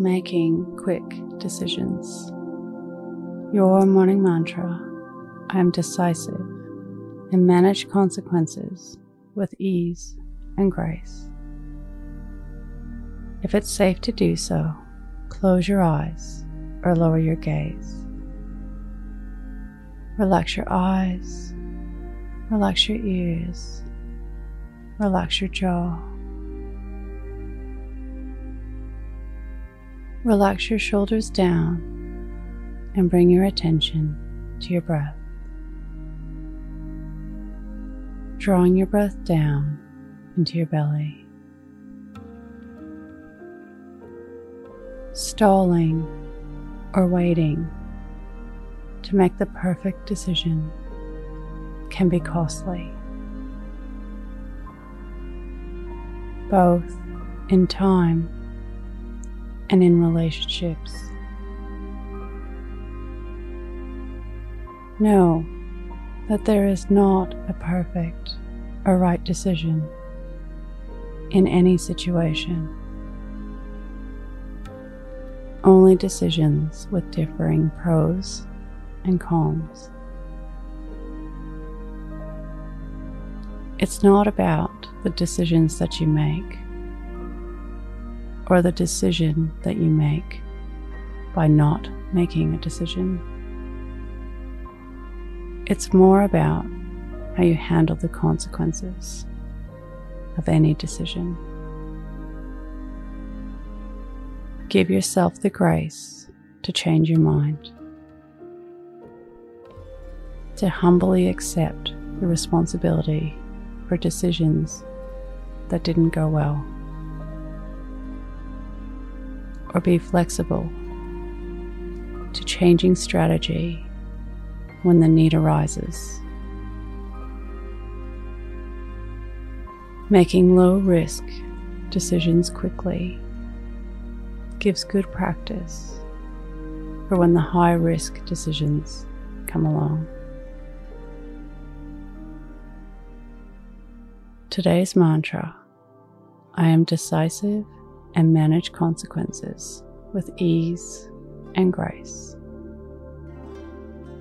making quick decisions. Your morning mantra I am decisive and manage consequences with ease and grace. If it's safe to do so, close your eyes or lower your gaze. Relax your eyes, relax your ears, relax your jaw. Relax your shoulders down and bring your attention to your breath. Drawing your breath down into your belly. Stalling or waiting to make the perfect decision can be costly, both in time and in relationships. Know that there is not a perfect or right decision in any situation. Only decisions with differing pros and cons. It's not about the decisions that you make or the decision that you make by not making a decision. It's more about how you handle the consequences of any decision. Give yourself the grace to change your mind, to humbly accept the responsibility for decisions that didn't go well or be flexible to changing strategy when the need arises. Making low risk decisions quickly gives good practice for when the high risk decisions come along. Today's mantra I am decisive and manage consequences with ease and grace.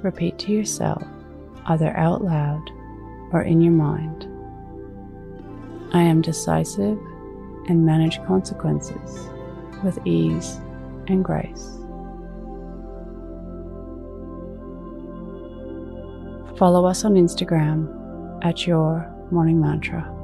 Repeat to yourself, either out loud or in your mind I am decisive and manage consequences with ease and grace. Follow us on Instagram at Your Morning Mantra.